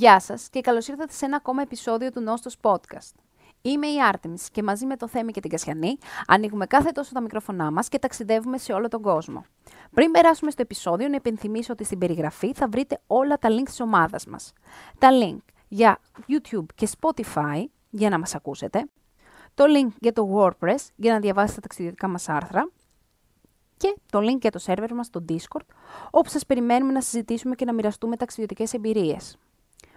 Γεια σας και καλώς ήρθατε σε ένα ακόμα επεισόδιο του Νόστος Podcast. Είμαι η Άρτεμις και μαζί με το Θέμη και την Κασιανή ανοίγουμε κάθε τόσο τα μικρόφωνά μας και ταξιδεύουμε σε όλο τον κόσμο. Πριν περάσουμε στο επεισόδιο, να υπενθυμίσω ότι στην περιγραφή θα βρείτε όλα τα link της ομάδας μας. Τα link για YouTube και Spotify για να μας ακούσετε, το link για το WordPress για να διαβάσετε τα ταξιδιωτικά μας άρθρα και το link για το σερβερ μας στο Discord, όπου σας περιμένουμε να συζητήσουμε και να μοιραστούμε ταξιδιωτικές εμπειρίες.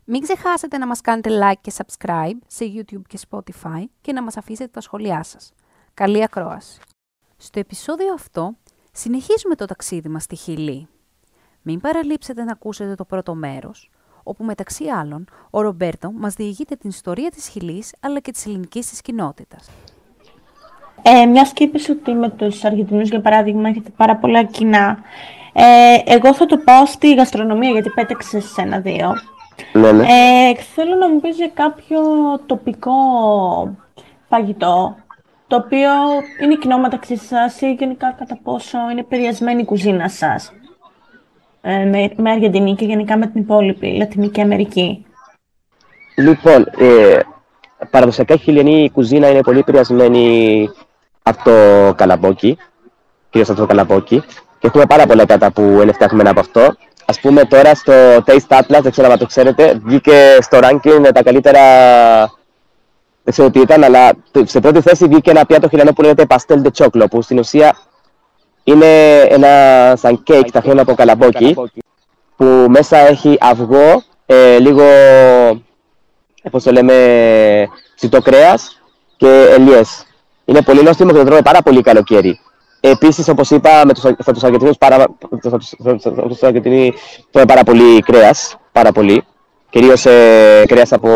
Μην ξεχάσετε να μας κάνετε like και subscribe σε YouTube και Spotify και να μας αφήσετε τα σχόλιά σας. Καλή ακρόαση! Στο επεισόδιο αυτό συνεχίζουμε το ταξίδι μας στη Χιλή. Μην παραλείψετε να ακούσετε το πρώτο μέρος, όπου μεταξύ άλλων ο Ρομπέρτο μας διηγείται την ιστορία της Χιλής αλλά και της ελληνικής της κοινότητας. Ε, μια και είπες ότι με τους Αργεντινούς, για παράδειγμα, έχετε πάρα πολλά κοινά. Ε, εγώ θα το πάω στη γαστρονομία, γιατί πέταξε σε ένα-δύο. Ναι, ναι. Ε, θέλω να μου πεις για κάποιο τοπικό φαγητό, το οποίο είναι κοινό μεταξύ σας ή γενικά κατά πόσο είναι περιασμένη η κουζίνα σας ε, με, με Αργεντινή και γενικά με την υπόλοιπη Λατινική Αμερική. Λοιπόν, ε, παραδοσιακά η χιλιανή κουζίνα είναι πολύ επηρεασμένη από το καλαμπόκι, κυρίως από το καλαμπόκι, και έχουμε πάρα πολλά κατά που είναι φτιαγμένα από αυτό. Ας πούμε τώρα στο Taste Atlas, δεν ξέρω αν το ξέρετε, βγήκε στο ranking τα καλύτερα δεν ξέρω τι ήταν, αλλά σε πρώτη θέση βγήκε ένα πιάτο χιλιανό που λέγεται Pastel de Choclo, που στην ουσία είναι ένα σαν κέικ φτιαγμένο από καλαμπόκι, που μέσα έχει αυγό, ε, λίγο, πώς το λέμε, ψητό κρέας και ελιές. Είναι πολύ νόστιμο και το τρώμε πάρα πολύ καλοκαίρι. Επίσης, όπως είπα, με τους, θα τους Αργεντινούς πάρα, τρώμε πάρα πολύ κρέας. Πάρα πολύ. Κυρίως ε, κρέας από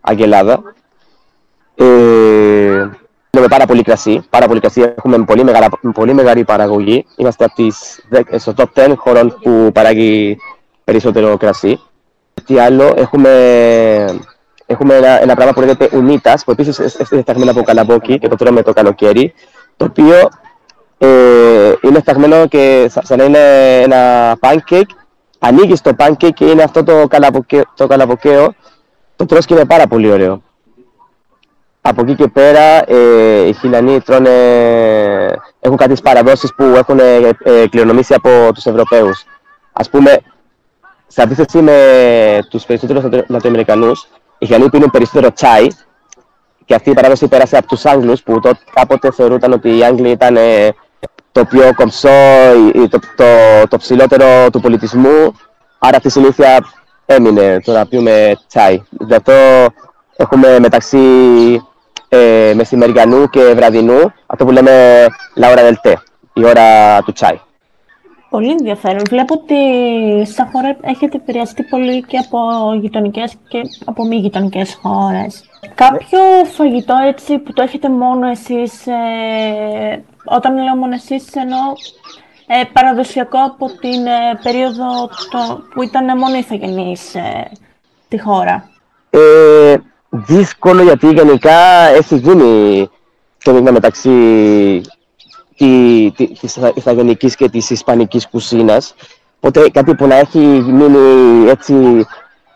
Αγγελάδα. Ε, Έχουμε πάρα πολύ κρασί, πάρα πολύ κρασί. Έχουμε πολύ, μεγάλα, πολύ μεγάλη παραγωγή. Είμαστε από τις, στο top 10 χωρών που παράγει περισσότερο κρασί. Τι άλλο, έχουμε, έχουμε ένα, ένα πράγμα που λέγεται Unitas, που επίσης είναι φτιαγμένο από καλαμπόκι και το τρώμε το καλοκαίρι, το οποίο ε, είναι φτιαγμένο και σαν να είναι ένα pancake. Ανοίγεις το pancake και είναι αυτό το καλαμποκαίο, το, καλαμποκαίο, το τρως και είναι πάρα πολύ ωραίο. Από εκεί και πέρα, ε, οι Χιλιανοί τρώνε, έχουν κάτι παραδόσεις που έχουν ε, ε, κληρονομήσει από τους Ευρωπαίους. Ας πούμε, σε αντίθεση με τους περισσότερους Λατιοαμερικανούς, οι Χιλιανοί πίνουν περισσότερο τσάι και αυτή η παράδοση πέρασε από τους Άγγλους που τότε κάποτε θεωρούταν ότι οι Άγγλοι ήταν ε, το πιο κομψό, το, το, το ψηλότερο του πολιτισμού. Άρα αυτή η συνήθεια έμεινε το να πιούμε τσάι. Γι' αυτό έχουμε μεταξύ ε, μεσημεριανού και βραδινού αυτό που λέμε la hora del té, η ώρα του τσάι. Πολύ ενδιαφέρον. Βλέπω ότι στα χώρα έχετε επηρεαστεί πολύ και από γειτονικές και από μη γειτονικές χώρες. Κάποιο φαγητό έτσι που το έχετε μόνο εσείς, ε, όταν λέω μόνο εσείς εννοώ ε, παραδοσιακό από την ε, περίοδο το, που ήταν μόνο ηθαγενείς ε, τη χώρα. Ε, δύσκολο γιατί γενικά έχει γίνει το μείγμα μεταξύ τη, τη, της ηθαγενικής και της ισπανικής κουζίνας. Οπότε κάτι που να έχει μείνει έτσι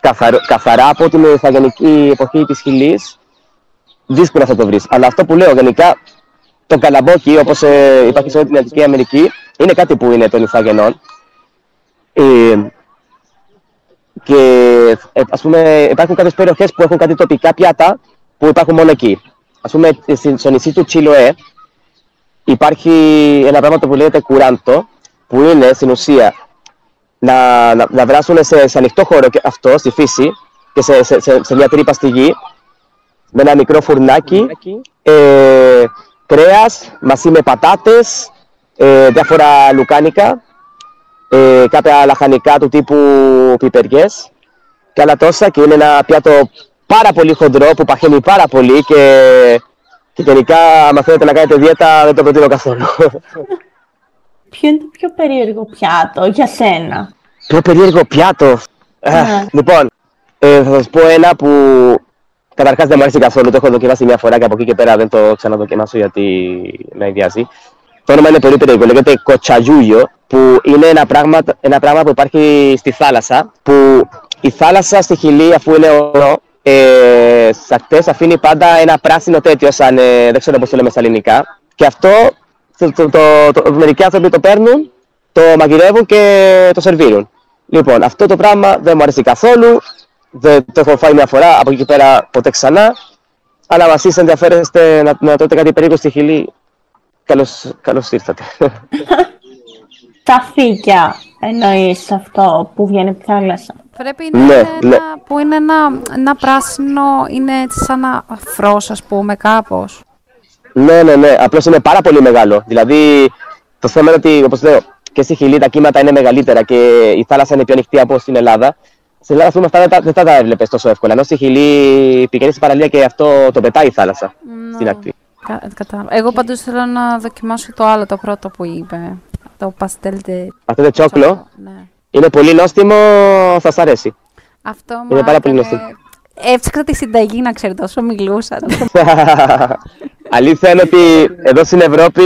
καθαρά, καθαρά από την ηθαγενική εποχή της Χιλής, δύσκολα θα το βρεις. Αλλά αυτό που λέω γενικά, το καλαμπόκι, όπως ε, υπάρχει σε όλη την Λατινική Αμερική, είναι κάτι που είναι των ηθαγενών. Ε, και ε, ας πούμε υπάρχουν κάποιες περιοχές που έχουν κάτι τοπικά πιάτα που υπάρχουν μόνο εκεί. Ας πούμε στο νησί του Τσιλοέ υπάρχει ένα πράγμα που λέγεται κουράντο που είναι στην ουσία να, να, να δράσουν σε, σε ανοιχτό χώρο και αυτό, στη φύση και σε, σε, σε, σε μια τρύπα στη γη με ένα μικρό φουρνάκι, ε, κρέας μαζί με πατάτες, ε, διάφορα λουκάνικα, ε, κάποια λαχανικά του τύπου πιπεριές και άλλα τόσα και είναι ένα πιάτο πάρα πολύ χοντρό που παχαίνει πάρα πολύ και, και γενικά άμα θέλετε να κάνετε δίαιτα δεν το προτείνω καθόλου. Ποιο είναι το πιο περίεργο πιάτο για σένα; Πιο περίεργο πιάτο. Ναι. λοιπόν, ε, θα σας πω ένα που καταρχάς δεν μου αρέσει καθόλου. Το έχω δοκιμάσει μια φορά και από εκεί και πέρα δεν το ξαναδοκιμάσω γιατί με ιδιάζει. Το όνομα είναι πολύ περίεργο. Λέγεται κοτσαγιούλιο, που είναι ένα πράγμα, ένα πράγμα που υπάρχει στη θάλασσα, που η θάλασσα στη Χιλή, αφού είναι ορό, ε, στι ακτέ αφήνει πάντα ένα πράσινο τέτοιο, σαν ε, δεν ξέρω πώς το λέμε στα ελληνικά. Και αυτό το, το, το, το, μερικοί άνθρωποι το παίρνουν, το μαγειρεύουν και το σερβίρουν. Λοιπόν, αυτό το πράγμα δεν μου αρέσει καθόλου. Δεν το έχω φάει μια φορά, από εκεί και πέρα ποτέ ξανά. Αλλά αν εσείς ενδιαφέρεστε να, να τρώτε κάτι περίπου στη Χιλή, καλώς, καλώς ήρθατε. Τα φύκια εννοείς αυτό που βγαίνει από τη θάλασσα. Πρέπει να Ναι, είναι ναι. ένα, που είναι ένα, ένα πράσινο, είναι έτσι σαν ένα αφρός, ας πούμε, κάπως. ναι, ναι, ναι. Απλώς είναι πάρα πολύ μεγάλο. Δηλαδή, το θέμα είναι ότι, όπως λέω, και στη Χιλή τα κύματα είναι μεγαλύτερα και η θάλασσα είναι πιο ανοιχτή από στην Ελλάδα. Στην Ελλάδα, ας πούμε, αυτά δεν τα, δεν θα τα έβλεπες τόσο εύκολα. Ενώ στη Χιλή πηγαίνεις στην παραλία και αυτό το πετάει η θάλασσα στην ακτή. Κα, κατάλαβα. Εγώ πάντως θέλω να δοκιμάσω το άλλο, το πρώτο που είπε. Το παστέλ de Αυτό το τσόκλο Ναι. είναι πολύ νόστιμο, θα σας αρέσει. Αυτό Είναι μου πάρα πολύ έκανε- Έψαξα τη συνταγή να ξέρετε όσο μιλούσα. τόσο- Αλήθεια είναι ότι εδώ στην Ευρώπη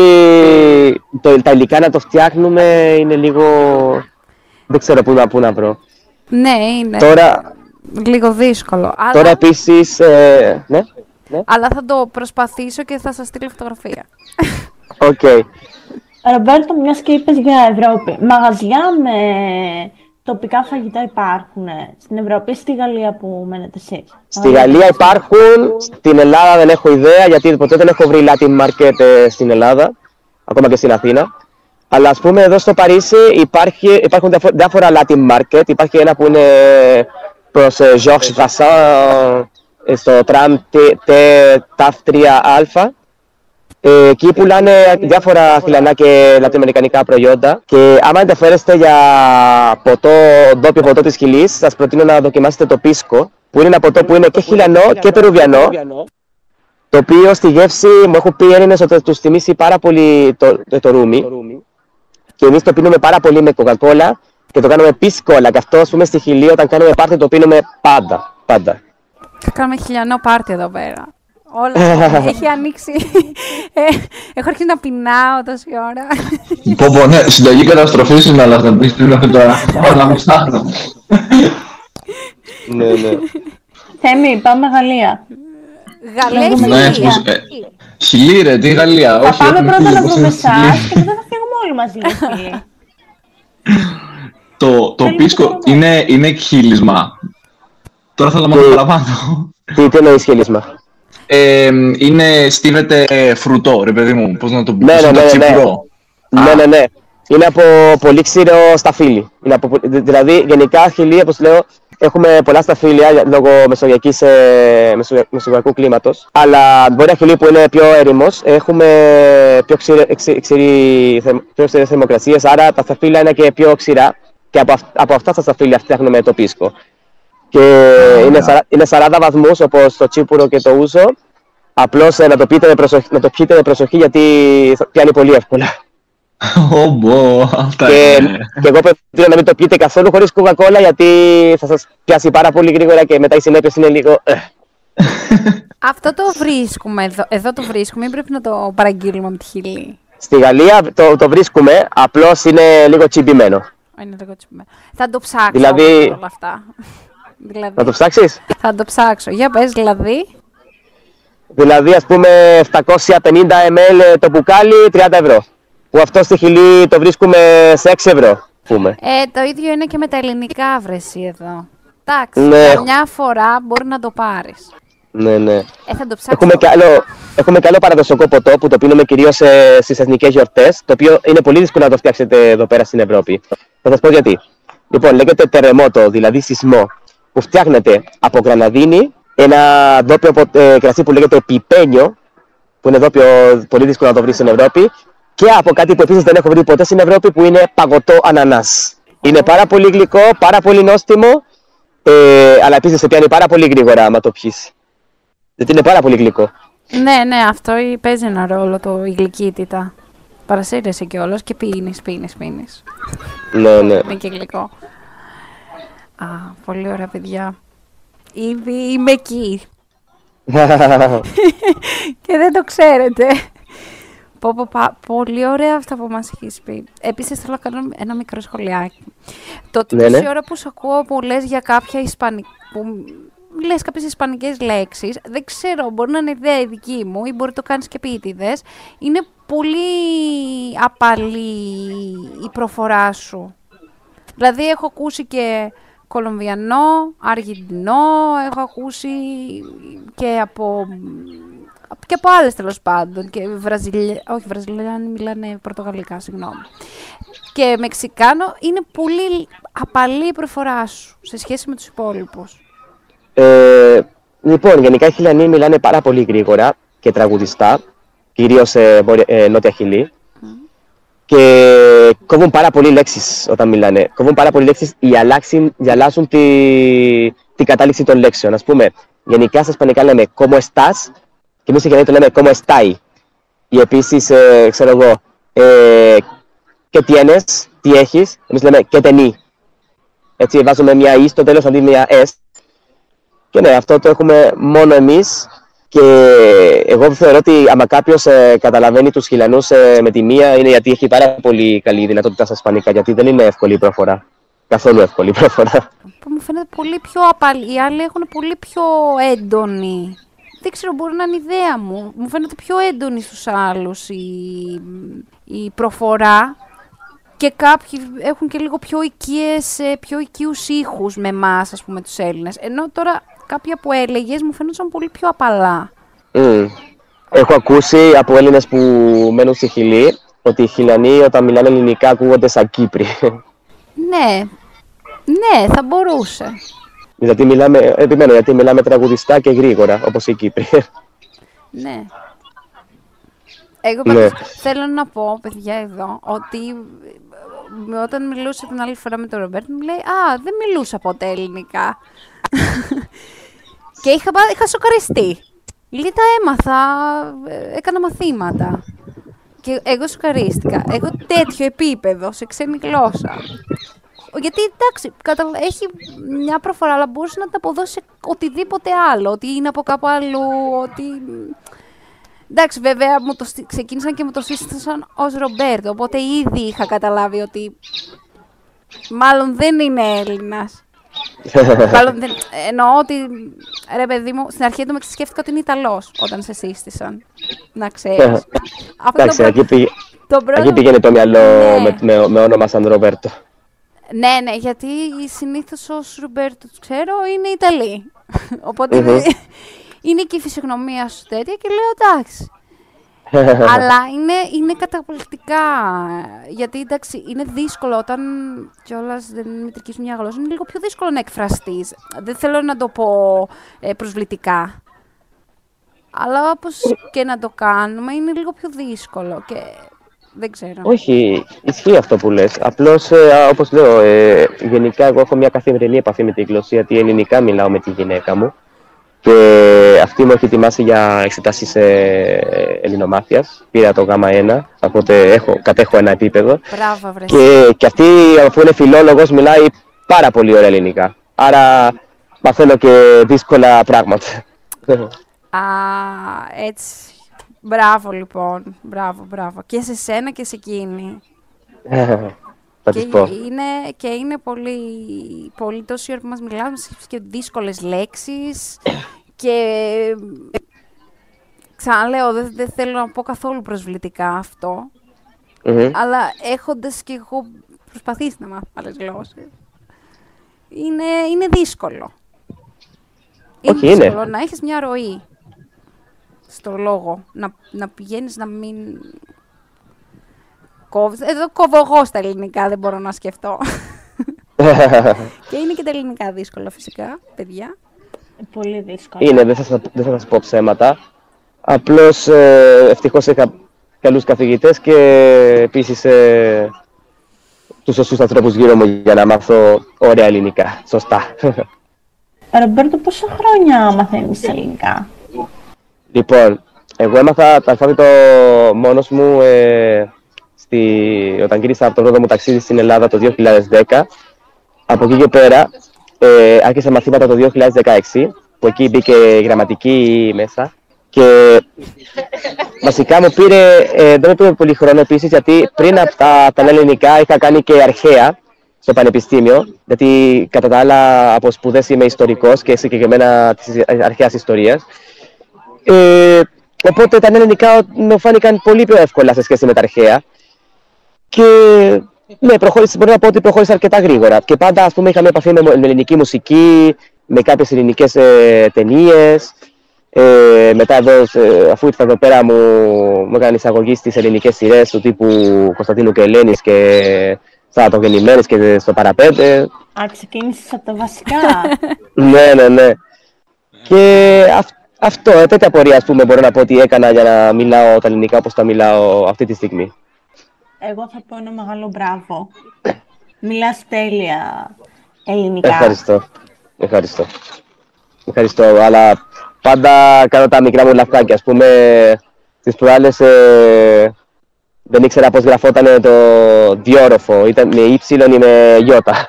το, τα υλικά να το φτιάχνουμε είναι λίγο... Δεν ξέρω πού να, πού να βρω. Ναι, είναι Τώρα, λίγο δύσκολο. Αλλά, τώρα επίσης... Ε, ναι, ναι, αλλά θα το προσπαθήσω και θα σας στείλω φωτογραφία. οκ. Ρομπέρτο, μιας και είπες για Ευρώπη, μαγαζιά με τοπικά φαγητά υπάρχουν στην Ευρώπη ή στη Γαλλία που μένετε εσείς; Στη Γαλλία υπάρχουν, στην Ελλάδα δεν έχω ιδέα γιατί ποτέ δεν έχω βρει Latin Market ε, στην Ελλάδα, ακόμα και στην Αθήνα. Αλλά ας πούμε εδώ στο Παρίσι υπάρχει, υπάρχουν διαφο- διάφορα Latin Market. Υπάρχει ένα που είναι προς ε, Georges Vassin ε, στο τραμ TAF 3α. Ε, εκεί πουλάνε διάφορα χιλανά και λατινοαμερικανικά προϊόντα. Και άμα ενδιαφέρεστε για ποτό, ντόπιο ποτό της Χιλής, σας προτείνω να δοκιμάσετε το πίσκο, που είναι ένα ποτό που είναι και χιλιανό και περουβιανό, το οποίο στη γεύση μου έχουν πει οι Έλληνες ότι τους θυμίσει πάρα πολύ το, το, το ρούμι. Και εμείς το πίνουμε πάρα πολύ με κοκακόλα και το κάνουμε πίσκολα. Και αυτό, ας πούμε, στη Χιλή όταν κάνουμε πάρτι το πίνουμε πάντα. Πάντα. Θα κάνουμε χιλιανό πάρτι εδώ πέρα. Όλα. Έχει ανοίξει. Ε, έχω αρχίσει να πεινάω τόση ώρα. Πω πω, ναι, συνταγή καταστροφής είναι, αλλά θα πεις τι είναι τώρα. Όλα μου ψάχνω. ναι, ναι. Θέμη, πάμε Γαλλία. Γαλλία ή δούμε Ναι, Χιλή; τι πως- ε, Χιλή ρε, τι Γαλλία. Θα Όχι, πάμε έχουμε πρώτα φύγει, να πώς βρούμε είναι εσάς Χιλή. και μετά θα φύγουμε όλοι μαζί, ρε φίλοι. Το, το Θέλουμε πίσκο να είναι, είναι χείλισμα. Τώρα θα το μάθω παραπάνω. Τι, τι εννοείς χελίσμα. Ε, είναι, στείνεται φρουτό, ρε παιδί μου. Πώς να το πω, Ναι, πώς ναι, να το ναι, ναι. τσίπουρο. Ναι, ναι, ναι. Είναι από πολύ ξύρο σταφύλι. Είναι από, δη- δηλαδή, γενικά, Χιλή, όπως λέω, έχουμε πολλά σταφύλια για- λόγω μεσογειακής, ε, μεσογεια- μεσογειακού κλίματος. Αλλά μπορεί να Χιλή που είναι πιο έρημος, έχουμε πιο, ξηρε, εξι- ξηρή, θερμ- πιο ξηρές θερμοκρασίες, άρα τα σταφύλια είναι και πιο ξηρά και από, αυ- από αυτά τα σταφύλια φτιάχνουμε το πίσκο. Και είναι, σαρα- είναι 40 βαθμούς όπως το τσίπουρο και το ούζο. Απλώς ε, να, το πείτε με προσοχή, να το πιείτε με προσοχή γιατί θα πιάνει πολύ εύκολα. Ω, μπο, αυτά Και, είναι. και εγώ προτείνω να μην το πιείτε καθόλου χωρίς coca γιατί θα σας πιάσει πάρα πολύ γρήγορα και μετά οι συνέπειες είναι λίγο... ε. Αυτό το βρίσκουμε εδώ. Εδώ το βρίσκουμε ή πρέπει να το παραγγείλουμε από τη Χιλή. Στη Γαλλία το, το βρίσκουμε, απλώς είναι λίγο τσιμπημένο. Α, Είναι λίγο τσιμπημένο. Θα το ψάξω Δηλαδή- όμως όλα αυτά. δηλαδή, Να το ψάξεις; θα το ψάξω. Για πες, δηλαδή. Δηλαδή ας πούμε 750 ml το μπουκάλι 30 ευρώ. Που αυτό στη Χιλή το βρίσκουμε σε 6 ευρώ. Πούμε. Ε, το ίδιο είναι και με τα ελληνικά βρεσί εδώ. Εντάξει, Ναι. μια φορά μπορεί να το πάρεις. Ναι, ναι. Ε, θα το ψάξω. Έχουμε και, άλλο, έχουμε και άλλο παραδοσιακό ποτό που το πίνουμε κυρίως στις εθνικές γιορτές, το οποίο είναι πολύ δύσκολο να το φτιάξετε εδώ πέρα στην Ευρώπη. Θα σας πω γιατί. Λοιπόν, λέγεται τερεμότο, δηλαδή σεισμό, που φτιάχνεται από γραναδίνη, ένα δόπιο πο- ε, κρασί που λέγεται πιπένιο, που είναι δόπιο πολύ δύσκολο να το βρεις στην Ευρώπη, και από κάτι που επίσης δεν έχω βρει ποτέ στην Ευρώπη, που είναι παγωτό ανανάς. Είναι πάρα πολύ γλυκό, πάρα πολύ νόστιμο, ε, αλλά επίσης σε πιάνει πάρα πολύ γρήγορα άμα το πιεις. Γιατί είναι πάρα πολύ γλυκό. Ναι, ναι, αυτό ή- παίζει ένα ρόλο το η γλυκύτητα. Παρασύρεσαι κιόλας και πίνεις, πίνεις, πίνεις. Ναι, ναι. Είναι και γλυκό. Α, πολύ ωραία παιδιά. Ήδη είμαι εκεί και δεν το ξέρετε. Πω, πω, πα- πολύ ωραία αυτά που μας έχεις πει. Επίσης θέλω να κάνω ένα μικρό σχολιάκι. Το ότι Ναι, ναι. τόση ώρα που σε ακούω που λες για κάποια ισπανικά, που λες κάποιες ισπανικές λέξεις, δεν ξέρω, μπορεί να είναι ιδέα η δική μου ή μπορεί να το κάνεις και επίτηδες, είναι πολύ απαλή η προφορά σου. Δηλαδή έχω ακούσει και Κολομβιανό, Αργεντινό, έχω ακούσει και από, και από άλλες τέλος πάντων. Και Βραζιλια... όχι Βραζιλιάνοι μιλάνε Πορτογαλικά, συγγνώμη. Και Μεξικάνο είναι πολύ απαλή η προφορά σου σε σχέση με τους υπόλοιπους. Ε, λοιπόν, γενικά οι Χιλιανοί μιλάνε πάρα πολύ γρήγορα και τραγουδιστά, κυρίως σε βόρεια- ε, Νότια Χιλή. Και κόβουν πάρα πολύ λέξεις όταν μιλάνε. Κόβουν πάρα πολύ λέξεις για, αλλάξουν, για αλλάζουν τη, την κατάληξη των λέξεων. Ας πούμε, γενικά στα Ισπανικά λέμε «Cómo estás» και εμείς οι Χιλιανοί το λέμε «Cómo estai». Ή επίσης, ε, ξέρω εγώ, ε, «Qué tienes», «Τι έχεις», εμείς λέμε «Qué tení». Έτσι βάζουμε μια «η» στο τέλος αντί μια «s». Και ναι, αυτό το έχουμε μόνο εμείς και εγώ θεωρώ ότι άμα κάποιος καταλαβαίνει τους χιλιανούς ε, με τη μία είναι γιατί έχει πάρα πολύ καλή δυνατότητα στα ισπανικά γιατί δεν είναι εύκολη η προφορά. Καθόλου εύκολη η προφορά. Που μου φαίνεται πολύ πιο απαλή. Οι άλλοι έχουν πολύ πιο έντονη. Δεν ξέρω, μπορεί να είναι ιδέα μου. Μου φαίνεται πιο έντονη στους άλλους η, η προφορά και κάποιοι έχουν και λίγο πιο οικίες, ε, πιο οικείους ήχους με εμάς, ας πούμε, τους Έλληνες. Ενώ τώρα κάποια που έλεγες μου φαίνονταν πολύ πιο απαλά. Μμ. Έχω ακούσει από Έλληνες που μένουν στη Χιλή ότι οι Χιλιανοί όταν μιλάνε ελληνικά ακούγονται σαν Κύπροι. Ναι, ναι, θα μπορούσε. Γιατί μιλάμε, επιμένω, γιατί μιλάμε τραγουδιστά και γρήγορα, όπως οι Κύπροι. Ναι. Εγώ Ναι. πάντως θέλω να πω, παιδιά, εδώ, ότι ε, όταν μιλούσα την άλλη φορά με τον Ρομπέρτ, μου λέει «Α, δεν μιλούσα ποτέ ελληνικά». και είχα, πά- είχα σοκαριστεί. Λέει, τα έμαθα, ε, έκανα μαθήματα. Και εγώ σοκαρίστηκα. Εγώ τέτοιο επίπεδο σε ξένη γλώσσα. Γιατί εντάξει, κατα... έχει μια προφορά, αλλά μπορούσε να τα αποδώσεις σε οτιδήποτε άλλο. Ότι είναι από κάπου αλλού, ότι. Εντάξει, βέβαια μου το, στή- ξεκίνησαν και μου το σύστησαν ως Ρομπέρτο. Οπότε ήδη είχα καταλάβει ότι. Μάλλον δεν είναι Έλληνας. Μάλλον δεν... Εννοώ ότι. Ρε παιδί μου, στην αρχή του με σκέφτηκα ότι είναι Ιταλός όταν σε σύστησαν. Να ξέρεις. Αυτό Εντάξει, το, εκεί, πήγε, το πρώτο... εκεί πήγαινε το μυαλό Ναι. με, με, με όνομα Σαν Ροβέρτο. Ναι, ναι, γιατί συνήθως ω Ρομπέρτο τους ξέρω είναι Ιταλοί. Οπότε Μμμ. είναι, είναι και η φυσιογνωμία σου τέτοια και λέω εντάξει. Αλλά είναι, είναι καταπληκτικά. Γιατί εντάξει, είναι δύσκολο όταν κιόλας δεν είναι μητρική σου μια γλώσσα. Είναι λίγο πιο δύσκολο να εκφραστείς. Δεν θέλω να το πω ε, προσβλητικά. Αλλά όπως και να το κάνουμε, είναι λίγο πιο δύσκολο. Και δεν ξέρω. Όχι, ισχύει αυτό που λες. Απλώς, ε, όπως λέω, ε, γενικά εγώ έχω μια καθημερινή επαφή με τη γλώσσα, γιατί ελληνικά μιλάω με τη γυναίκα μου. Και αυτή μου έχει ετοιμάσει για εξετάσεις ε, ελληνομάθειας. Πήρα το γάμα 1, οπότε έχω, κατέχω ένα επίπεδο. Μπράβο, βρε. Και, και αυτή, αφού είναι φιλόλογος, μιλάει πάρα πολύ ωραία ελληνικά. Άρα μαθαίνω και δύσκολα πράγματα. Α, έτσι. Μπράβο, λοιπόν. Μπράβο, μπράβο. Και σε σένα και σε εκείνη. Θα και, της πω. είναι, και είναι πολύ, πολύ τόση ώρα που μας μιλάμε και δύσκολες λέξεις και ξαναλέω, δεν, δεν θέλω να πω καθόλου προσβλητικά αυτό, Μμμ. αλλά έχοντας και εγώ προσπαθήσει να μάθω άλλες γλώσσες, είναι, είναι δύσκολο. Όχι, είναι. δύσκολο να έχεις μια ροή στο λόγο, να, να πηγαίνεις να μην κόβεις. Εδώ κόβω εγώ στα ελληνικά, δεν μπορώ να σκεφτώ. και είναι και τα ελληνικά δύσκολα φυσικά, παιδιά. Πολύ δύσκολο. Είναι, δεν θα, σας- δεν θα σας πω ψέματα. Απλώς ε, ευτυχώς είχα καλούς καθηγητές και επίσης ε, τους σωστούς ανθρώπους γύρω μου για να μάθω ωραία ελληνικά. Σωστά. Ρομπέρτο, πόσα χρόνια μαθαίνεις ελληνικά; Λοιπόν, εγώ έμαθα το αλφάβητο μόνος μου ε, στη, όταν γύρισα από το πρώτο μου ταξίδι στην Ελλάδα το 2010. Από εκεί και πέρα ε, άρχισα μαθήματα το 2016, που εκεί μπήκε η γραμματική μέσα Και βασικά μου πήρε, ε, δεν μου πήρε πολύ χρόνο επίσης, γιατί πριν από τα, τα ελληνικά είχα κάνει και αρχαία στο πανεπιστήμιο, γιατί κατά τα άλλα από σπουδές είμαι ιστορικός και συγκεκριμένα της αρχαίας ιστορίας. Ε, οπότε τα ελληνικά μου φάνηκαν πολύ πιο εύκολα σε σχέση με τα αρχαία. Και ναι, προχώρησε, μπορώ να πω ότι προχώρησε αρκετά γρήγορα. Και πάντα, ας πούμε, είχαμε επαφή με ελληνική μουσική, με κάποιες ελληνικές ε, ταινίες. Ε, μετά εδώ, ε, αφού ήρθα εδώ πέρα, μου, μου έκανε εισαγωγή στις ελληνικές σειρές του τύπου Κωνσταντίνου και Ελένης και Σαββατογεννημένες και στο παραπέντε. Α, ξεκίνησες από τα βασικά. ναι, ναι, ναι. Και αυ, αυτό, ε, τέτοια πορεία, ας πούμε, μπορώ να πω ότι έκανα για να μιλάω τα ελληνικά όπως τα μιλάω αυτή τη στιγμή. Εγώ θα πω ένα μεγάλο μπράβο. Μιλάς τέλεια ελληνικά. Ευχαριστώ. Ευχαριστώ. Ευχαριστώ, αλλά πάντα κάνω τα μικρά μου λαφκάκια. Ας πούμε, τις προάλλες ε, δεν ήξερα πώς γραφόταν το διόροφο. Ήταν με ύψιλον ή με γιώτα.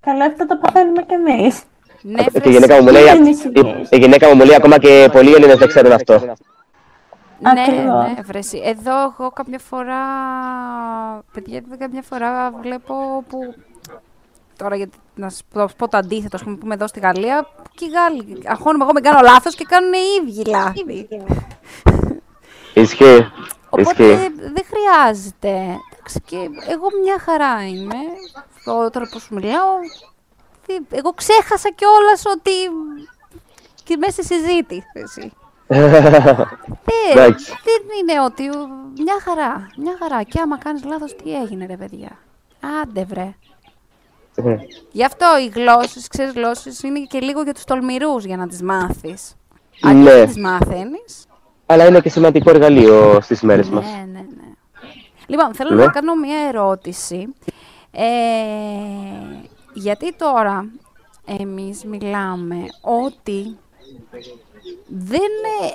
Καλά, αυτά τα παθαίνουμε κι εμείς. Ναι, Και η γυναίκα μου μου λέει, Δεν η, ησυχείς. η γυναίκα μου μου λέει ακόμα και πολλοί Έλληνες δεν ξέρουν αυτό. Ναι, Ακριβώς. ναι, βρεσί. Εδώ εγώ κάποια φορά, παιδιά, κάποια φορά βλέπω που, τώρα γιατί να σας πω, πω το αντίθετο, ας πούμε, που είμαι εδώ στη Γαλλία, και οι Γάλλοι, αγχώνομαι εγώ μην κάνω λάθος και κάνουν οι ίδιοι λάθη. Ισχύει. Οπότε Ισχύει. δεν χρειάζεται. Εντάξει, και εγώ μια χαρά είμαι. Το- Τώρα που σου μιλάω, τι- εγώ ξέχασα κιόλας ότι και μέσα στη συζήτηση. Δεν, Εντάξει. δεν είναι ότι μια χαρά, μια χαρά. Και άμα κάνεις λάθος, τι έγινε ρε παιδιά; Άντε βρε. Γι' αυτό οι γλώσσες, ξέρεις γλώσσες, είναι και λίγο για τους τολμηρούς για να τις μάθεις. Αν Ναι. δεν τις μάθαινεις, Αλλά είναι και σημαντικό εργαλείο στις μέρες μας. ναι, ναι, ναι. Λοιπόν, θέλω Ναι. να κάνω μία ερώτηση. Ε, γιατί τώρα εμείς μιλάμε ότι δεν, ε,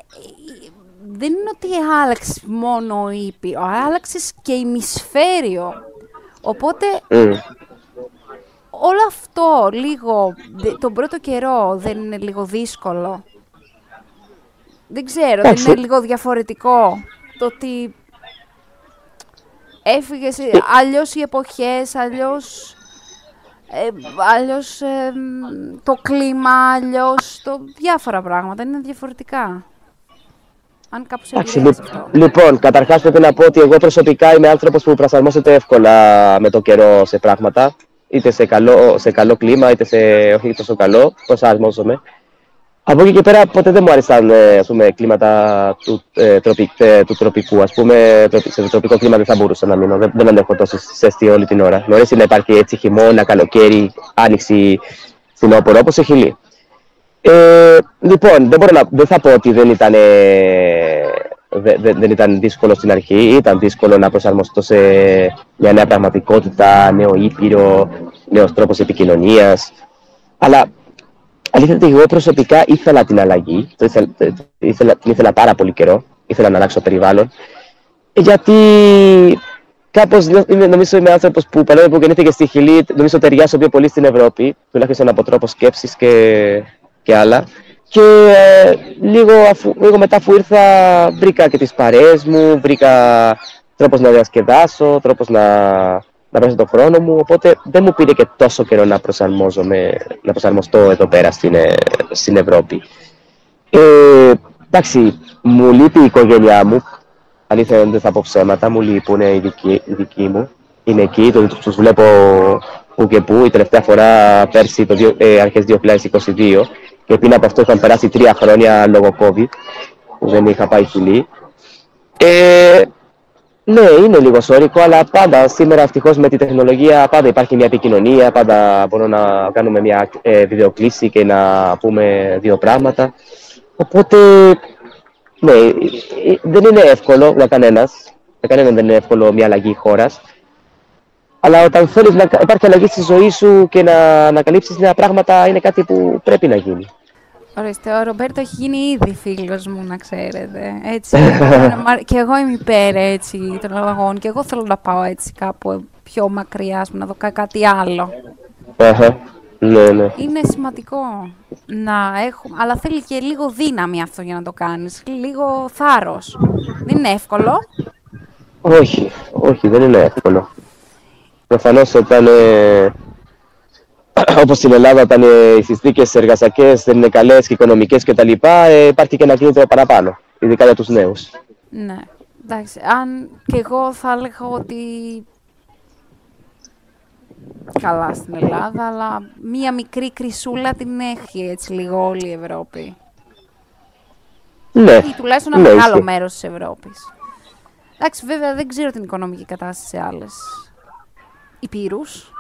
δεν είναι ότι άλλαξε μόνο ο Ήπειρο, άλλαξες και ημισφαίριο. Οπότε Μμ. όλο αυτό λίγο, δε- τον πρώτο καιρό δεν είναι λίγο δύσκολο. Δεν ξέρω, δεν Εντάξει. είναι λίγο διαφορετικό το ότι έφυγες, ε, αλλιώς οι εποχές, αλλιώς, ε, αλλιώς ε, μ, το κλίμα, αλλιώς το, διάφορα πράγματα, είναι διαφορετικά. Αν κάπου σε Εντάξει, επηρέασε λι- αυτό. λοιπόν, καταρχάς πρέπει να πω ότι εγώ προσωπικά είμαι άνθρωπος που προσαρμόζεται εύκολα με το καιρό σε πράγματα. Είτε σε καλό, σε καλό κλίμα, είτε σε όχι τόσο καλό. Προσαρμόζομαι. Από εκεί και πέρα ποτέ δεν μου άρεσαν ε, ας πούμε, κλίματα του, ε, τροπι, ε, του τροπικού. Ας πούμε, τροπι- σε τροπικό κλίμα δεν θα μπορούσα να μείνω. Δεν, δεν αντέχω τόσο ζέστη όλη την ώρα. Μου αρέσει να υπάρχει έτσι χειμώνα, καλοκαίρι, άνοιξη, φθινόπωρο, όπως σε χειλή. Ε, λοιπόν, δεν, μπορώ να, δεν θα πω ότι δεν ήταν, ε, δε- δε- δεν ήταν δύσκολο στην αρχή. Ήταν δύσκολο να προσαρμοστώ σε μια νέα πραγματικότητα, νέο ήπειρο, νέος τρόπος επικοινωνίας. Αλλά αλήθεια είναι ότι εγώ προσωπικά ήθελα την αλλαγή. Το ήθελα, το ήθελα, την ήθελα πάρα πολύ καιρό. Ήθελα να αλλάξω περιβάλλον. Γιατί κάπως νιώ- είμαι, νομίζω είμαι άνθρωπος που παρόλο που γεννήθηκε στη Χιλή, νομίζω ταιριάζω πιο πολύ στην Ευρώπη, τουλάχιστον από τρόπος σκέψης και, και άλλα. Και ε, λίγο, αφού, λίγο μετά αφού ήρθα βρήκα και τις παρέες μου, βρήκα τρόπος να διασκεδάσω, τρόπος να, να περάσω τον χρόνο μου, οπότε δεν μου πήρε και τόσο καιρό να, προσαρμόζομαι, να προσαρμοστώ εδώ πέρα στην, ε, στην Ευρώπη. Ε, εντάξει, μου λείπει η οικογένειά μου. Αλήθεια είναι, δεν θα πω ψέματα, μου λείπουν οι δικοί, οι δικοί μου. Είναι εκεί, το- τους βλέπω που και που. Η τελευταία φορά πέρσι, το δύο- ε, αρχές 2022, και πριν από αυτό είχαν περάσει τρία χρόνια λόγω COVID, που δεν είχα πάει χιλή. Ε, ναι, είναι λίγο σώρικο, αλλά πάντα σήμερα ευτυχώς με τη τεχνολογία πάντα υπάρχει μια επικοινωνία, πάντα μπορούμε να κάνουμε μια ε, βιντεοκλήση και να πούμε δύο πράγματα. Οπότε, ναι, ε, ε, δεν είναι εύκολο για κανένας. Για κανέναν δεν είναι εύκολο μια αλλαγή χώρας. Αλλά όταν θέλεις να κα- υπάρχει αλλαγή στη ζωή σου και να ανακαλύψεις νέα πράγματα, είναι κάτι που πρέπει να γίνει. Ορίστε, ο Ρομπέρτο έχει γίνει ήδη φίλος μου, να ξέρετε. Έτσι, μα- και εγώ είμαι υπέρ έτσι, των αλλαγών και εγώ θέλω να πάω έτσι κάπου πιο μακριά, ας πούμε, να δω κα- κάτι άλλο. Αχα. Ναι, ναι. Είναι σημαντικό να έχουμε, αλλά θέλει και λίγο δύναμη αυτό για να το κάνεις, λίγο θάρρος. Δεν είναι εύκολο. Όχι, όχι, δεν είναι εύκολο. Προφανώς όταν. Ε, Όπως στην Ελλάδα, όταν ε, οι συνθήκες εργασιακές δεν είναι καλές και οικονομικές κτλ., ε, υπάρχει και ένα κίνητρο παραπάνω. Ειδικά για τους νέους. Ναι, εντάξει. Αν και εγώ θα έλεγα ότι καλά στην Ελλάδα, αλλά μία μικρή κρυσούλα την έχει έτσι λίγο όλη η Ευρώπη. Ναι, Ή τουλάχιστον ένα ναι, μεγάλο ισχύει. μέρος της Ευρώπης. Εντάξει, βέβαια δεν ξέρω την οικονομική κατάσταση σε άλλες υπήρους.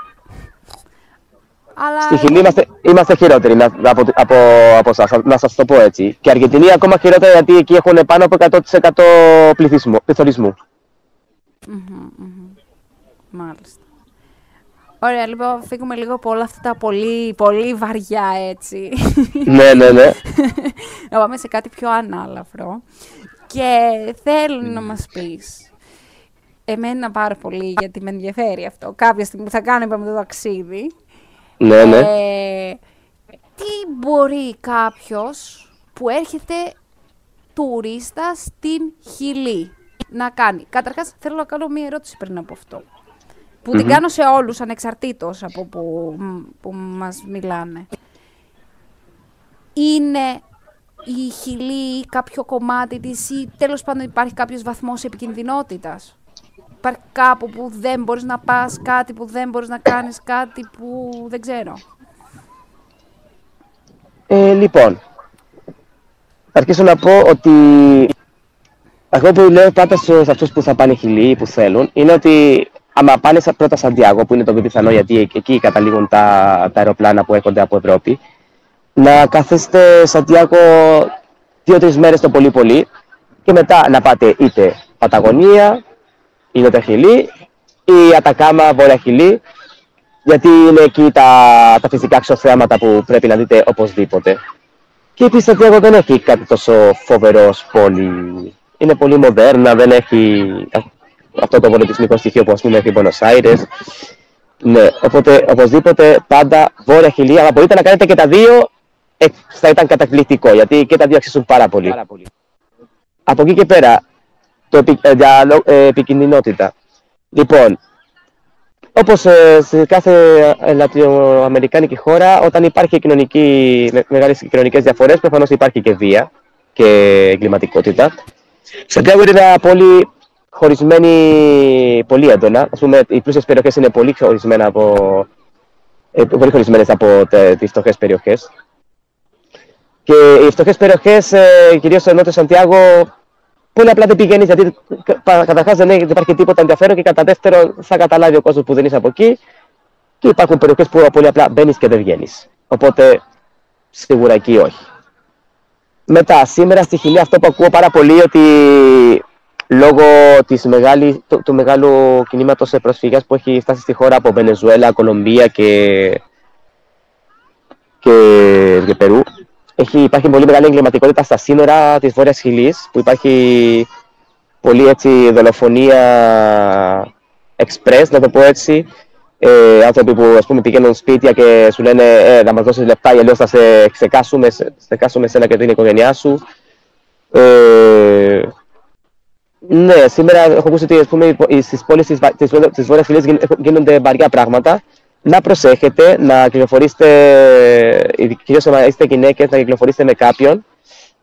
Αλλά Στη Χιλή είμαστε, είμαστε χειρότεροι να- από, από, από εσάς, να σας το πω έτσι. Και η Αργεντινή ακόμα χειρότερα γιατί εκεί έχουν πάνω από 100% πληθυσμό, πληθωρισμού. Μάλιστα. Ωραία, λοιπόν, φύγουμε λίγο από όλα αυτά τα πολύ, πολύ βαριά, έτσι. ναι, ναι, ναι. να πάμε σε κάτι πιο ανάλαφρο. Και θέλω να μας πεις, εμένα πάρα πολύ, γιατί με ενδιαφέρει αυτό, κάποια στιγμή που θα κάνω, είπαμε, το ταξίδι, ναι, ναι. ε, τι μπορεί κάποιος που έρχεται τουρίστα στην Χιλή να κάνει; Καταρχάς, θέλω να κάνω μία ερώτηση πριν από αυτό. Που την κάνω σε όλους, ανεξαρτήτως από που, που μας μιλάνε. Είναι η Χιλή ή κάποιο κομμάτι της ή τέλος πάντων υπάρχει κάποιος βαθμός επικινδυνότητας; Υπάρχει κάπου που δεν μπορείς να πας, κάτι που δεν μπορείς να κάνεις, κάτι που δεν ξέρω. Ε, λοιπόν, θα αρχίσω να πω ότι αυτό που λέω πάντα σε σε αυτούς που θα πάνε χιλή ή που θέλουν είναι ότι άμα πάνε sa- πρώτα Σαντιάγο, που είναι το πιο πιθανό γιατί εκ- εκεί καταλήγουν τα, τα αεροπλάνα που έρχονται από Ευρώπη, να καθίσετε Σαντιάγο δύο-τρεις μέρες το πολύ πολύ και μετά να πάτε είτε Παταγωνία, ή Νότια Χιλή ή Ατακάμα, Βόρεια Χιλή γιατί είναι εκεί τα, τα φυσικά αξιοθέαματα που πρέπει να δείτε οπωσδήποτε. Και επίσης η Σαντιάγο δεν έχει κάτι τόσο φοβερό ως πόλη. Είναι πολύ μοντέρνα, δεν έχει αυτό το πολιτισμικό στοιχείο που ας πούμε έχει η Buenos Aires. Ναι, οπότε οπωσδήποτε πάντα βόρεια χιλή, αλλά μπορείτε να κάνετε και τα δύο, ε, θα ήταν καταπληκτικό, γιατί και τα δύο αξίζουν πάρα πολύ. Από εκεί και πέρα, το επι, ε, για λο- ε, επικινδυνότητα. Λοιπόν, όπως ε, σε κάθε ε, λατινοαμερικάνικη χώρα, όταν υπάρχει κοινωνική, με, μεγάλες κοινωνικές διαφορές, προφανώς υπάρχει και βία και εγκληματικότητα. Σαντιάγο είναι μια πόλη χωρισμένη πολύ έντονα. Ας πούμε, οι πλούσιες περιοχές είναι πολύ χωρισμένα από, ε, πολύ χωρισμένες από τε, τις φτωχές περιοχές. Και οι φτωχές περιοχές, ε, κυρίως στο νότιο Σαντιάγο, πολύ απλά δεν πηγαίνεις γιατί κα- καταρχάς δεν έχει- δεν υπάρχει τίποτα ενδιαφέρον και κατά δεύτερον θα καταλάβει ο κόσμος που δεν είσαι από εκεί και υπάρχουν περιοχές που πολύ απλά μπαίνεις και δεν βγαίνεις. Οπότε σίγουρα εκεί όχι. Μετά, σήμερα στη Χιλή αυτό που ακούω πάρα πολύ ότι λόγω της μεγάλη, του, του μεγάλου κινήματος προσφυγιάς που έχει φτάσει στη χώρα από Βενεζουέλα, Κολομπία και, και, και Περού, έχει, υπάρχει πολύ μεγάλη εγκληματικότητα στα σύνορα της Βόρειας Χιλής, που υπάρχει πολύ έτσι δολοφονία express, να το πω έτσι. Ε, άνθρωποι που ας πούμε πηγαίνουν σπίτια και σου λένε ε, να μας δώσεις λεπτά ή αλλιώς θα σε ξεκάσουμε, σε ξεκάσουμε σένα και την οικογένειά σου. Ε, ναι, σήμερα έχω ακούσει ότι ας πούμε, στις πόλεις της, Βα- της, Βόρεια- της Βόρειας Χιλής γίν- έχουν- γίνονται βαριά πράγματα. Να προσέχετε, να κυκλοφορήσετε, ε, κυρίως άμα είστε γυναίκες, να κυκλοφορήσετε με κάποιον,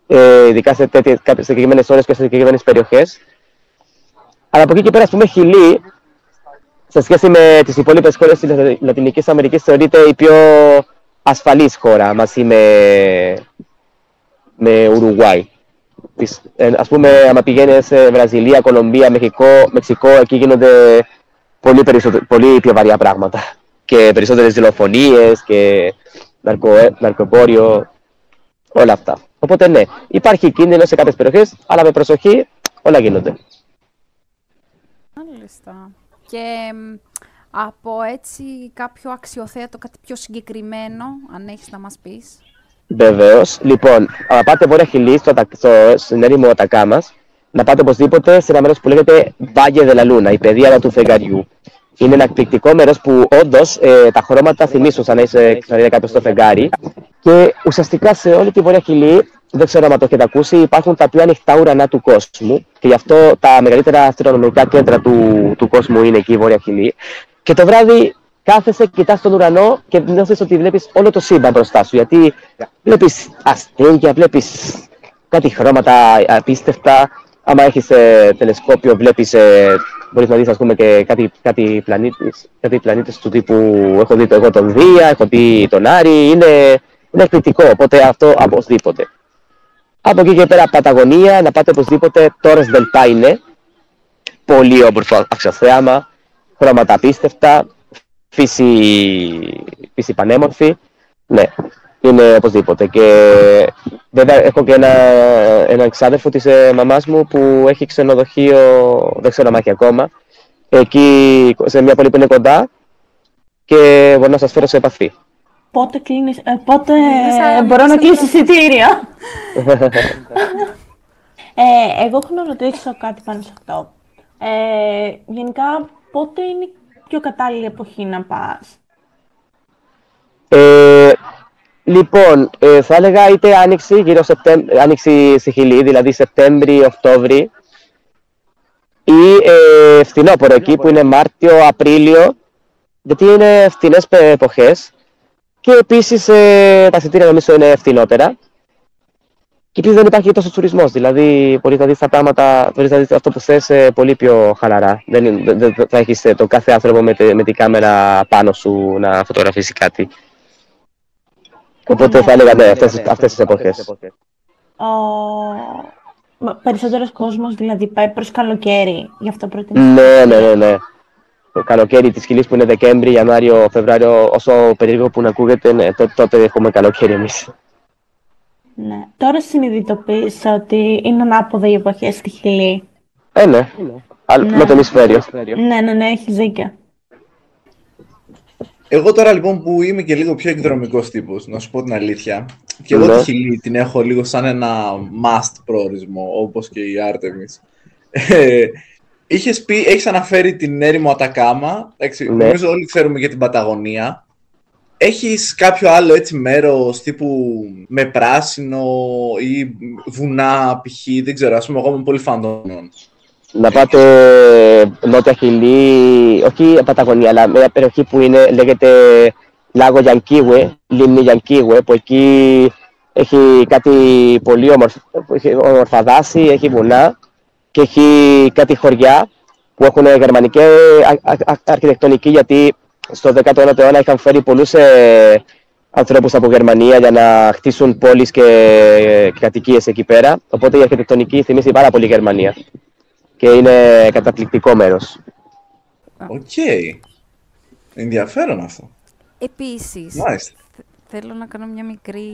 ε, ειδικά σε, τέτοιες, κάποιες συγκεκριμένες ώρες και σε συγκεκριμένες περιοχές. Αλλά από εκεί και πέρα, ας πούμε, Χιλή, σε σχέση με τις υπόλοιπες χώρες της Λα- Λατινικής Αμερικής, θεωρείται η πιο ασφαλής χώρα μαζί με, με Ουρουγουάι. Τις, ε, ας πούμε, άμα πηγαίνεις σε Βραζιλία, Κολομπία, Μεξικό, Μεξικό εκεί γίνονται πολύ, περισσότερο, πολύ πιο βαριά πράγματα. Και περισσότερες δολοφονίες και ναρκο, ναρκοπόριο, όλα αυτά. Οπότε ναι, υπάρχει κίνδυνο σε κάποιες περιοχές, αλλά με προσοχή όλα γίνονται. Μάλιστα. Και μ, από έτσι κάποιο αξιοθέατο, κάτι πιο συγκεκριμένο, αν έχεις να μας πεις; Βεβαίως. Λοιπόν, άμα πάτε βόρεια χιλή, στο, Ατα- στο, στην έρημο Ατακάμα, να πάτε οπωσδήποτε σε ένα μέρος που λέγεται Valle de la Luna, η παιδεία του φεγγαριού. Είναι ένα εκπληκτικό μέρος που όντως ε, τα χρώματα θυμίσουν σαν να είσαι ξανά κάποιος στο φεγγάρι. Και ουσιαστικά σε όλη τη Βόρεια Χιλή, δεν ξέρω αν το έχετε ακούσει, υπάρχουν τα πιο ανοιχτά ουρανά του κόσμου. Και γι' αυτό τα μεγαλύτερα αστρονομικά κέντρα του, του κόσμου είναι εκεί η Βόρεια Χιλή. Και το βράδυ κάθεσαι, κοιτάς τον ουρανό και νιώθεις ότι βλέπεις όλο το σύμπαν μπροστά σου. Γιατί βλέπεις αστέρια, βλέπεις κάτι χρώματα απίστευτα. Άμα έχεις ε, τηλεσκόπιο, βλέπεις. Ε, Μπορείς να δεις, ας πούμε, και κάτι, κάτι πλανήτες, κάτι πλανήτες του τύπου. Έχω δει το εγώ τον Δία, έχω δει τον Άρη. Είναι, είναι εκπληκτικό. Οπότε αυτό οπωσδήποτε. Από εκεί και πέρα, Παταγωνία, να πάτε οπωσδήποτε. Τώρα Δελπά είναι. Πολύ όμορφο αξιοθέαμα. Χρώματα απίστευτα φύση, φύση πανέμορφη. Ναι, είναι οπωσδήποτε. Και βέβαια έχω και ένα, έναν ξάδερφο της ε, μαμάς μου που έχει ξενοδοχείο, δεν ξέρω αν έχει ακόμα, εκεί σε μια πόλη που είναι κοντά και μπορώ να σας φέρω σε επαφή. Πότε κλείνεις, ε, πότε μπορώ να κλείσω εισιτήρια; ε, εγώ έχω να ρωτήσω κάτι πάνω σε αυτό. Ε, γενικά, πότε είναι πιο κατάλληλη εποχή να πας; Ε, λοιπόν, ε, θα έλεγα είτε άνοιξη, γύρω Σεπτέμβρη, άνοιξη στη Χιλή, δηλαδή Σεπτέμβρη, Οκτώβρη, ή ε, φθινόπωρο εκεί που είναι Μάρτιο, Απρίλιο, γιατί είναι φθηνές εποχές και επίσης ε, τα εισιτήρια νομίζω είναι φθηνότερα. Και επίσης δεν υπάρχει τόσο τουρισμός. Δηλαδή, μπορεί να δεις τα πράγματα, μπορείς να δεις αυτό που θες ε, πολύ πιο χαλαρά. Δεν, δεν, θα έχεις ε, το κάθε άνθρωπο με, με την κάμερα πάνω σου να φωτογραφίσει κάτι. Οπότε θα έλεγα ναι, αυτές, τις εποχές. Ο... Περισσότερος κόσμος δηλαδή πάει προς καλοκαίρι, γι' αυτό προτείνω. Ναι, ναι, ναι, ναι. Το καλοκαίρι της Χιλής που είναι Δεκέμβρη, Ιανουάριο, Φεβράριο, όσο περίεργο που να ακούγεται, ναι, τότε έχουμε καλοκαίρι εμείς. Ναι. Τώρα συνειδητοποίησα ότι είναι ανάποδα οι εποχές στη Χιλή. Ε, ναι. ναι. Με το ημισφαίριο. Ναι, ναι, ναι, έχεις δίκιο. Εγώ τώρα λοιπόν που είμαι και λίγο πιο εκδρομικός τύπος, να σου πω την αλήθεια, και εγώ ναι. τη Χιλή την έχω λίγο σαν ένα must προορισμό, όπως και η Artemis. Ε, είχες πει, έχεις αναφέρει την έρημο Ατακάμα, ναι. νομίζω όλοι ξέρουμε για την Παταγωνία. Έχεις κάποιο άλλο έτσι μέρος τύπου με πράσινο ή βουνά π.χ. δεν ξέρω, ας πούμε εγώ είμαι πολύ φαντών. Να πάτε Νότια Χιλή, όχι Παταγωνία, αλλά μια περιοχή που είναι, λέγεται Λάγο Γιανκίουε, λίμνη Γιανκίουε, που εκεί έχει κάτι πολύ όμορφο, έχει όμορφα δάση, έχει βουνά και έχει κάτι χωριά που έχουν γερμανική αρχιτεκτονική γιατί στο 19ο αιώνα είχαν φέρει πολλούς ε, ανθρώπους από Γερμανία για να χτίσουν πόλεις και ε, κατοικίες εκεί πέρα. Οπότε η αρχιτεκτονική θυμίζει πάρα πολύ Γερμανία. Και είναι καταπληκτικό μέρος. Ok. Okay. Ενδιαφέρον αυτό. Επίσης, θέλω να κάνω μια μικρή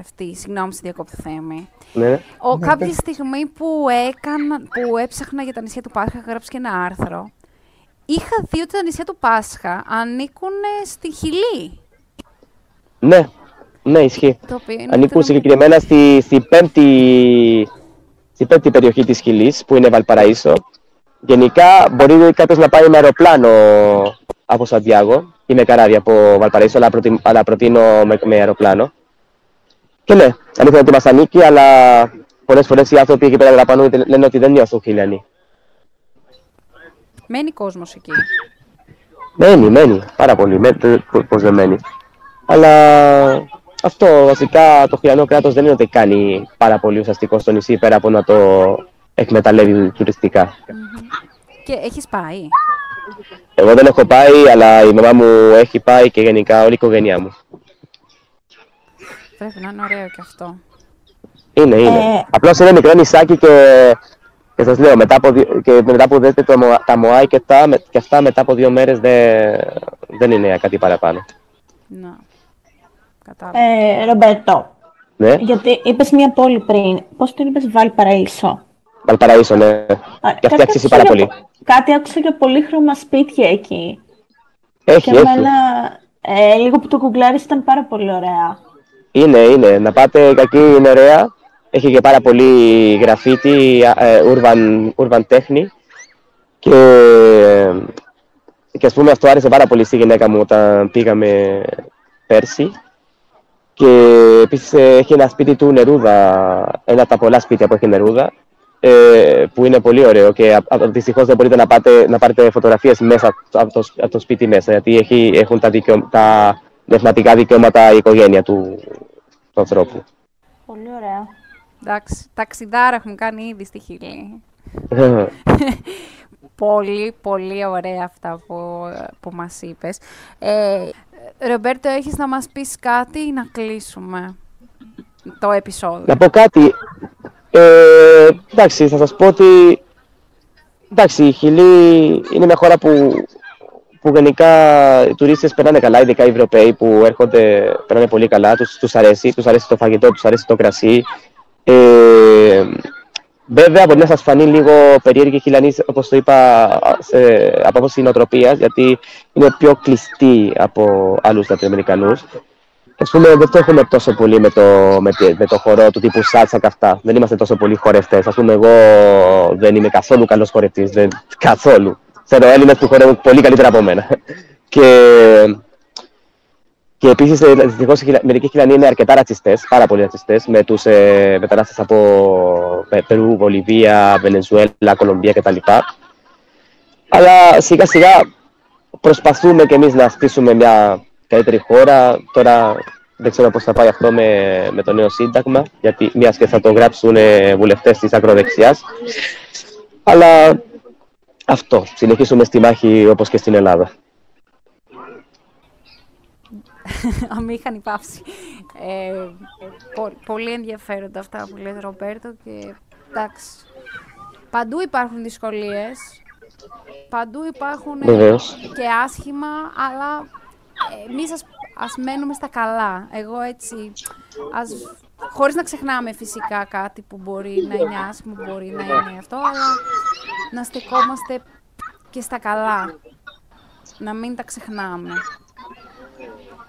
αυτή, συγγνώμη σε διακόπτω Θέμη. Ναι. Ο, κάποια στιγμή που, έκανα, που έψαχνα για τα νησιά του Πάσχα, γράψει και ένα άρθρο Είχα δει ότι τα νησιά του Πάσχα ανήκουν στη Χιλή. Ναι, ναι, ισχύει. Ανήκουν συγκεκριμένα στη, στη, πέμπτη, στη πέμπτη περιοχή της Χιλής, που είναι Βαλπαραΐσο. Γενικά μπορεί κάποιος να πάει με αεροπλάνο από Σαντιάγο ή με καράβια από Βαλπαραΐσο, αλλά, προτι, αλλά προτείνω με, με αεροπλάνο. Και ναι, αλήθεια ότι μας ανήκει, αλλά πολλές φορές οι άνθρωποι εκεί πέρα λένε ότι δεν νιώθουν χιλιανοί. Μένει κόσμος εκεί. Μένει, μένει. Πάρα πολύ. Πώς δεν μένει. Αλλά αυτό βασικά το χιλιανό κράτος δεν είναι ότι κάνει πάρα πολύ ουσιαστικό στο νησί πέρα από να το εκμεταλλεύει τουριστικά. Και έχεις πάει; Εγώ δεν έχω πάει, αλλά η μαμά μου έχει πάει και γενικά όλη η οικογένειά μου. Πρέπει να είναι ωραίο και αυτό. Είναι, είναι. Ε... Απλώς είναι μικρό νησάκι και και σας λέω, μετά από, και μετά που δείτε το, τα ΜΟΑΙ και, τα, και αυτά, μετά από δύο μέρες δεν, δεν είναι κάτι παραπάνω. Να. Κατάλαβα. Ε, Ρομπέρτο, ναι. γιατί είπες μια πόλη πριν. Πώς την είπες, Βαλπαραίσο. Βαλπαραίσο, ναι. Α, και αυτή αξίζει πάρα πολύ. Κάτι άκουσα για πολύχρωμα σπίτια εκεί. Έχει, και έχει. Εμένα, ε, λίγο που το κουγκλάρεις ήταν πάρα πολύ ωραία. Είναι, είναι. Να πάτε, κακή είναι ωραία. Έχει και πάρα πολύ γραφίτι, urban, urban τέχνη και και ας πούμε αυτό άρεσε πάρα πολύ στη γυναίκα μου όταν πήγαμε πέρσι. Και επίσης ε, έχει ένα σπίτι του Νερούδα, ένα από τα πολλά σπίτια που έχει Νερούδα, ε, που είναι πολύ ωραίο και δυστυχώς δεν μπορείτε να, πάτε, να πάρετε φωτογραφίες μέσα από το, από το σπίτι μέσα, γιατί έχει, έχουν τα, δικαιω, τα πνευματικά δικαιώματα η οικογένεια του, του ανθρώπου. Πολύ ωραία. Εντάξει, ταξιδάρα έχουμε κάνει ήδη στη Χιλή. πολύ, πολύ ωραία αυτά που, που μας είπες. Ε, Ρομπέρτο, έχεις να μας πεις κάτι ή να κλείσουμε το επεισόδιο; Να πω κάτι. Ε, εντάξει, θα σας πω ότι εντάξει, η Χιλή είναι μια χώρα που, που γενικά οι τουρίστες περνάνε καλά, ειδικά οι Ευρωπαίοι που έρχονται, περνάνε πολύ καλά, τους, τους αρέσει, τους αρέσει το φαγητό, τους αρέσει το κρασί. Ε, Βέβαια, μπορεί να σα φανεί λίγο περίεργη η Χιλανή, όπως το είπα, σε, από άποψη νοοτροπίας, γιατί είναι πιο κλειστή από άλλους Λατινοαμερικανούς. Α πούμε, δεν το έχουμε τόσο πολύ με το, με, με το χορό του τύπου σάλτσα και αυτά. Δεν είμαστε τόσο πολλοί χορευτές. Α πούμε, εγώ δεν είμαι καθόλου καλός χορευτής. Καθόλου. Ξέρω Έλληνες που χορεύουν πολύ καλύτερα από μένα. και και επίσης, ε, δυστυχώς, μερικοί Χιλιανοί είναι αρκετά ρατσιστές, πάρα πολύ ρατσιστές, με τους ε, μετανάστες από Περού, Βολιβία, Βενεζουέλα, Κολομπία κτλ. Αλλά σιγά σιγά προσπαθούμε κι εμείς να στήσουμε μια καλύτερη χώρα. Τώρα δεν ξέρω πώς θα πάει αυτό με, με το νέο Σύνταγμα, γιατί μιας και θα το γράψουν βουλευτές της ακροδεξιάς. Αλλά αυτό. Συνεχίσουμε στη μάχη όπως και στην Ελλάδα. αμήχανη παύση. Ε, πολύ ενδιαφέροντα αυτά που λέει Ρομπέρτο και εντάξει. Παντού υπάρχουν δυσκολίες, παντού υπάρχουν και άσχημα, αλλά εμείς ας, ας μένουμε στα καλά. Εγώ έτσι, ας, χωρίς να ξεχνάμε φυσικά κάτι που μπορεί να είναι άσχημο, μπορεί να είναι αυτό, αλλά να στεκόμαστε και στα καλά. Να μην τα ξεχνάμε.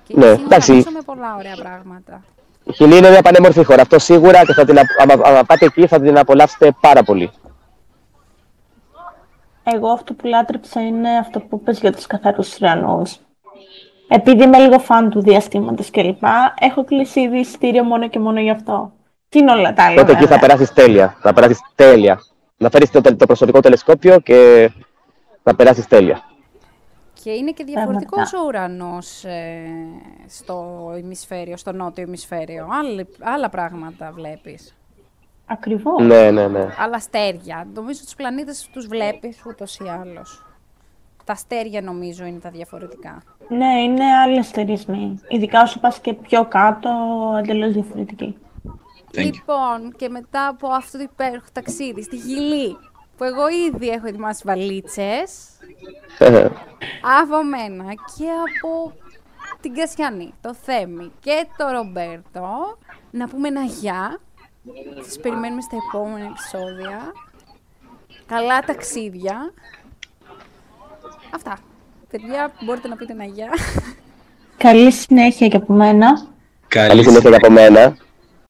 Και ναι, εντάξει. με πολλά ωραία πράγματα. Η Χιλή είναι μια πανέμορφη χώρα. Αυτό σίγουρα και θα την, άμα, πάτε εκεί θα την απολαύσετε πάρα πολύ. Εγώ αυτό που λάτρεψα είναι αυτό που πες για τους καθαρούς ουρανούς. Επειδή είμαι λίγο φαν του διαστήματος κλπ. Έχω κλείσει ήδη εισιτήριο μόνο και μόνο γι' αυτό. Τι είναι όλα τα άλλα. Τότε εκεί θα περάσεις τέλεια. Θα περάσεις τέλεια. Να φέρεις το, το προσωπικό τηλεσκόπιο και θα περάσεις τέλεια. Και είναι και διαφορετικός ο ουρανός ε, στο ημισφαίριο, στο νότιο ημισφαίριο. άλλα πράγματα βλέπεις. Ακριβώς. Ναι, ναι, ναι. Άλλα αστέρια. Νομίζω τους πλανήτες τους βλέπεις ούτως ή άλλως. Τα αστέρια νομίζω είναι τα διαφορετικά. Ναι, είναι άλλοι αστερισμοί. Ειδικά όσο πας και πιο κάτω, εντελώς διαφορετική. Λοιπόν, και μετά από αυτό το υπέροχο ταξίδι στη Γυλή, που εγώ ήδη έχω ετοιμάσει βαλίτσες, από μένα και από την Κασιανή, το Θέμη και το Ρομπέρτο, να πούμε ένα γεια. Σας περιμένουμε στα επόμενα επεισόδια. Καλά ταξίδια. Αυτά. Παιδιά, μπορείτε να πείτε ένα γεια. Καλή συνέχεια και από μένα. Καλή συνέχεια και από μένα.